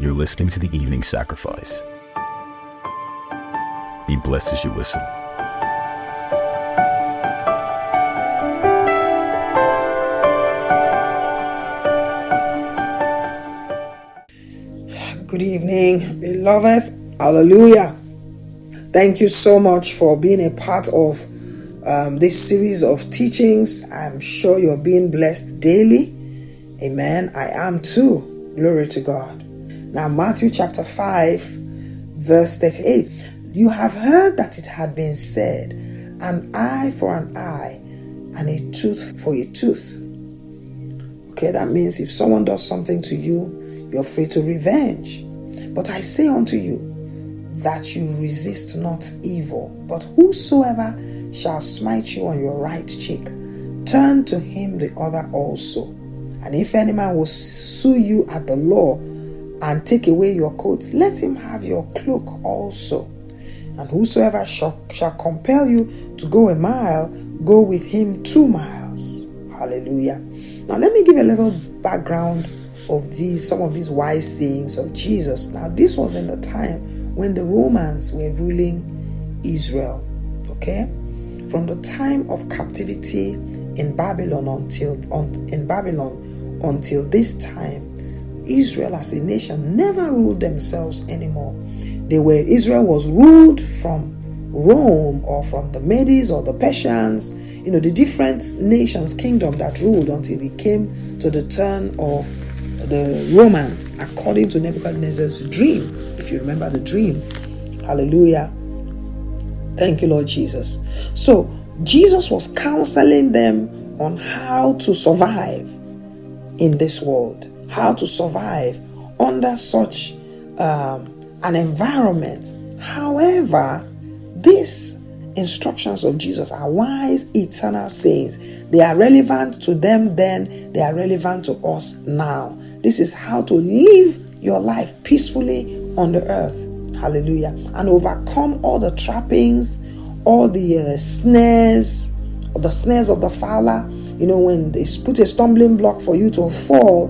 You're listening to the evening sacrifice. Be blessed as you listen. Good evening, beloved. Hallelujah. Thank you so much for being a part of um, this series of teachings. I'm sure you're being blessed daily. Amen. I am too. Glory to God. Now, Matthew chapter 5, verse 38. You have heard that it had been said, an eye for an eye and a tooth for a tooth. Okay, that means if someone does something to you, you're free to revenge. But I say unto you that you resist not evil, but whosoever shall smite you on your right cheek, turn to him the other also. And if any man will sue you at the law and take away your coat, let him have your cloak also. And whosoever shall, shall compel you to go a mile, go with him two miles. Hallelujah. Now, let me give a little background of these, some of these wise sayings of Jesus. Now, this was in the time when the Romans were ruling Israel. Okay, from the time of captivity in Babylon until on, in Babylon until this time, Israel as a nation never ruled themselves anymore. They were Israel was ruled from Rome or from the Medes or the Persians, you know, the different nations, kingdom that ruled until it came to the turn of the Romans according to Nebuchadnezzar's dream. If you remember the dream. Hallelujah. Thank you, Lord Jesus. So, Jesus was counseling them on how to survive in this world, how to survive under such um, an environment. However, these instructions of Jesus are wise, eternal sayings. They are relevant to them then, they are relevant to us now. This is how to live your life peacefully on the earth. Hallelujah. And overcome all the trappings, all the uh, snares, the snares of the fowler. You know, when they put a stumbling block for you to fall,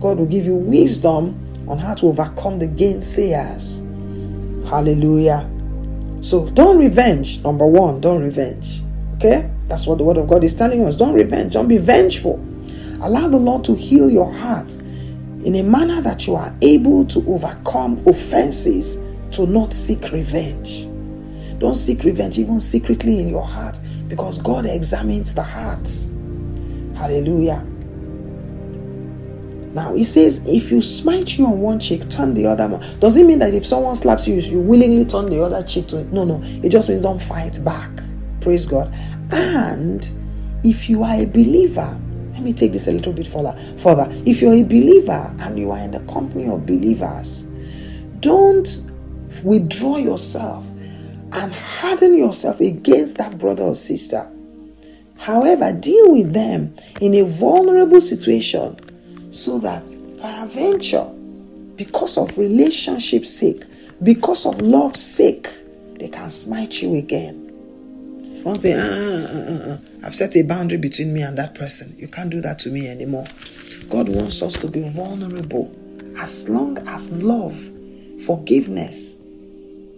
God will give you wisdom on how to overcome the gainsayers. Hallelujah. So don't revenge. Number one, don't revenge. Okay? That's what the word of God is telling us. Don't revenge. Don't be vengeful. Allow the Lord to heal your heart in a manner that you are able to overcome offenses to not seek revenge. Don't seek revenge even secretly in your heart because God examines the hearts. Hallelujah. Now he says, if you smite you on one cheek, turn the other one. Does it mean that if someone slaps you, you willingly turn the other cheek to it? No, no. It just means don't fight back. Praise God. And if you are a believer, let me take this a little bit further. Further, if you're a believer and you are in the company of believers, don't withdraw yourself and harden yourself against that brother or sister. However, deal with them in a vulnerable situation so that peradventure, because of relationship's sake, because of love's sake, they can smite you again. Don't say, ah, ah, ah, ah, I've set a boundary between me and that person. You can't do that to me anymore. God wants us to be vulnerable as long as love, forgiveness,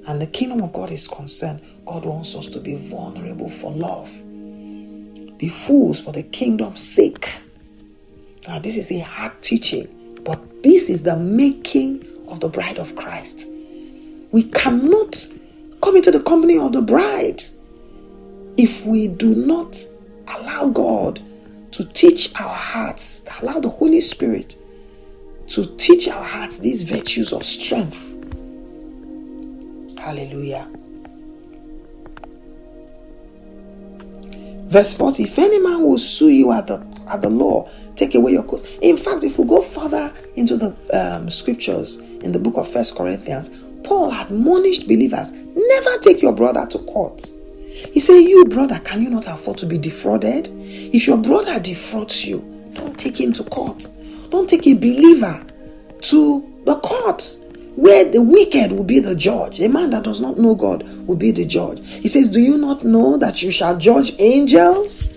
and the kingdom of God is concerned. God wants us to be vulnerable for love. Be fools for the kingdom's sake. Now, this is a hard teaching, but this is the making of the bride of Christ. We cannot come into the company of the bride if we do not allow God to teach our hearts, allow the Holy Spirit to teach our hearts these virtues of strength. Hallelujah. Verse 40 If any man will sue you at the, at the law, take away your coat. In fact, if we go further into the um, scriptures in the book of First Corinthians, Paul admonished believers never take your brother to court. He said, You, brother, can you not afford to be defrauded? If your brother defrauds you, don't take him to court. Don't take a believer to the court where the wicked will be the judge. A man that does not know God will be the judge. He says, Do you not know that you shall judge angels?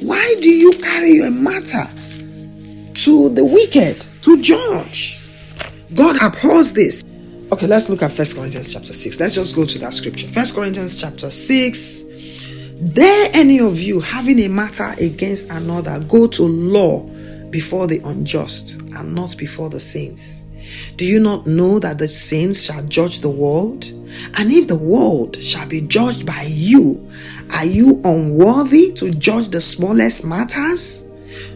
Why do you carry your matter to the wicked to judge? God abhors this. Okay, let's look at First Corinthians chapter 6. Let's just go to that scripture. First Corinthians chapter 6. Dare any of you having a matter against another go to law before the unjust and not before the saints? Do you not know that the saints shall judge the world? And if the world shall be judged by you, are you unworthy to judge the smallest matters?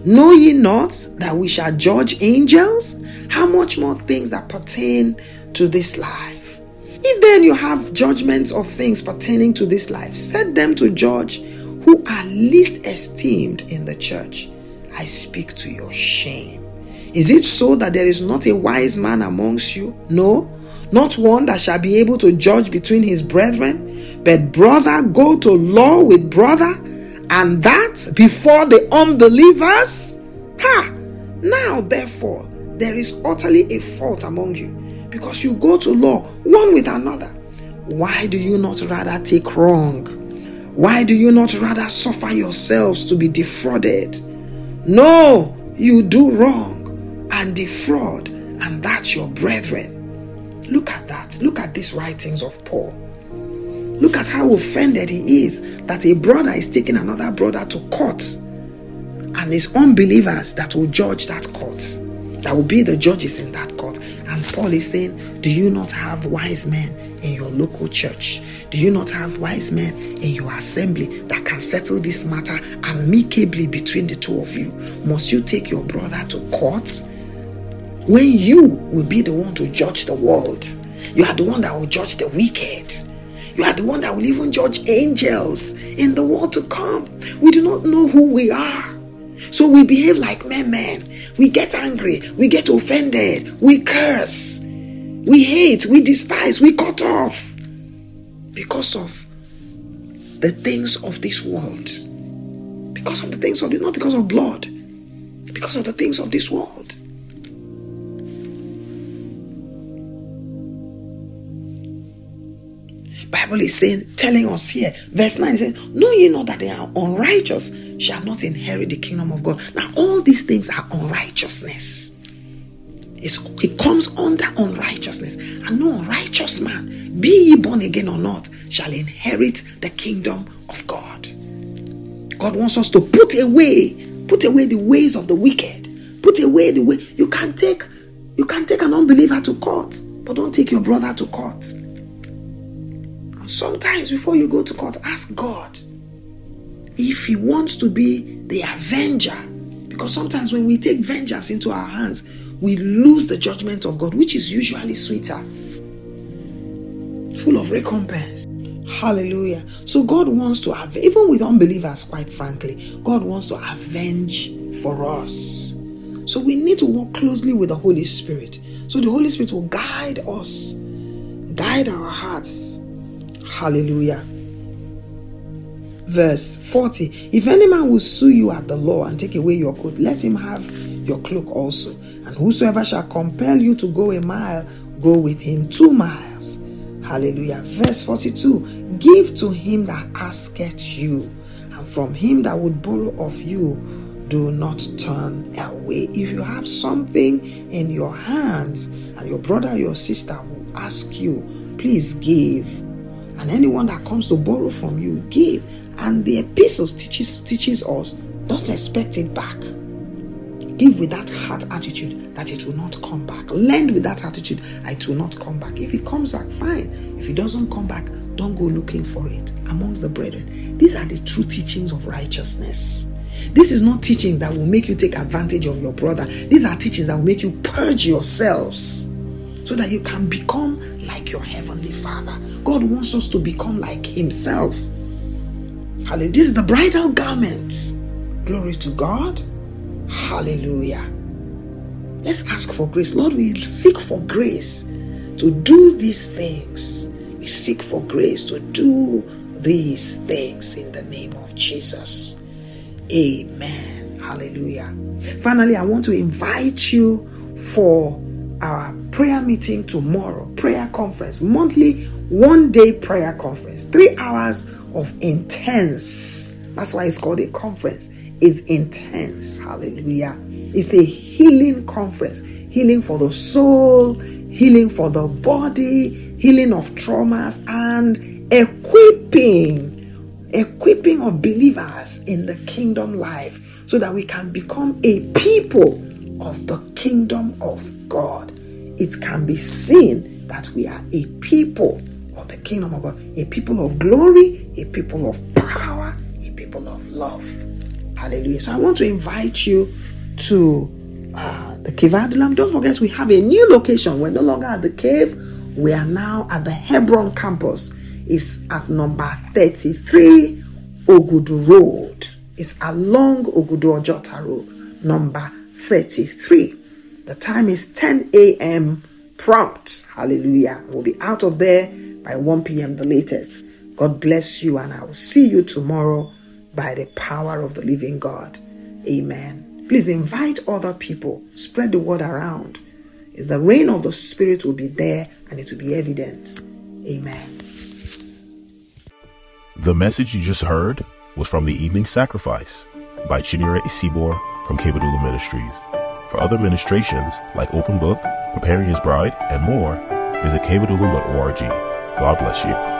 Know ye not that we shall judge angels? How much more things that pertain to this life. If then you have judgments of things pertaining to this life, set them to judge who are least esteemed in the church. I speak to your shame. Is it so that there is not a wise man amongst you? No, not one that shall be able to judge between his brethren. But brother, go to law with brother, and that before the unbelievers? Ha! Now, therefore, there is utterly a fault among you because you go to law one with another. Why do you not rather take wrong? Why do you not rather suffer yourselves to be defrauded? No, you do wrong and defraud, and that's your brethren. Look at that. Look at these writings of Paul. Look at how offended he is that a brother is taking another brother to court, and it's unbelievers that will judge that court, that will be the judges in that court. And Paul is saying, Do you not have wise men in your local church? Do you not have wise men in your assembly that can settle this matter amicably between the two of you? Must you take your brother to court? When you will be the one to judge the world, you are the one that will judge the wicked. You are the one that will even judge angels in the world to come. We do not know who we are. So we behave like men, men. We get angry, we get offended, we curse, we hate, we despise, we cut off because of the things of this world. Because of the things of this, not because of blood, because of the things of this world. Bible is saying, telling us here, verse 9 says, Know ye not that they are unrighteous shall not inherit the kingdom of God. Now, all these things are unrighteousness. It's, it comes under unrighteousness. And no unrighteous man, be ye born again or not, shall inherit the kingdom of God. God wants us to put away, put away the ways of the wicked. Put away the way you can take you can take an unbeliever to court, but don't take your brother to court. Sometimes before you go to court, ask God if he wants to be the avenger. Because sometimes when we take vengeance into our hands, we lose the judgment of God, which is usually sweeter, full of recompense. Hallelujah. So God wants to have, even with unbelievers, quite frankly, God wants to avenge for us. So we need to work closely with the Holy Spirit. So the Holy Spirit will guide us, guide our hearts. Hallelujah verse 40 If any man will sue you at the law and take away your coat, let him have your cloak also. And whosoever shall compel you to go a mile, go with him two miles. Hallelujah. Verse 42 Give to him that asketh you, and from him that would borrow of you, do not turn away. If you have something in your hands and your brother or your sister will ask you, please give. And anyone that comes to borrow from you, give. And the epistles teaches teaches us don't expect it back. Give with that heart attitude that it will not come back. Lend with that attitude, it will not come back. If it comes back, fine. If it doesn't come back, don't go looking for it amongst the brethren. These are the true teachings of righteousness. This is not teaching that will make you take advantage of your brother. These are teachings that will make you purge yourselves so that you can become like your heavenly Father. God wants us to become like Himself. Hallelujah. This is the bridal garment. Glory to God. Hallelujah. Let's ask for grace. Lord, we seek for grace to do these things. We seek for grace to do these things in the name of Jesus. Amen. Hallelujah. Finally, I want to invite you for our prayer meeting tomorrow, prayer conference, monthly one day prayer conference, three hours of intense, that's why it's called a conference, It's intense. Hallelujah. It's a healing conference, healing for the soul, healing for the body, healing of traumas, and equipping, equipping of believers in the kingdom life so that we can become a people of the kingdom of God. It can be seen that we are a people of the kingdom of God, a people of glory, a people of power, a people of love. Hallelujah. So I want to invite you to uh, the Cave Adullam. Don't forget, we have a new location. We're no longer at the cave, we are now at the Hebron campus. It's at number 33 Ogudu Road. It's along Ogudu Ojota Road, number 33. The time is 10 a.m. prompt. Hallelujah. We'll be out of there by 1 p.m. the latest. God bless you, and I will see you tomorrow by the power of the living God. Amen. Please invite other people, spread the word around. Is the reign of the Spirit will be there and it will be evident. Amen. The message you just heard was from the evening sacrifice by Chinyere Isibor from Cave Adullam Ministries. For other ministrations like Open Book, Preparing His Bride, and more, visit kbadula.org. God bless you.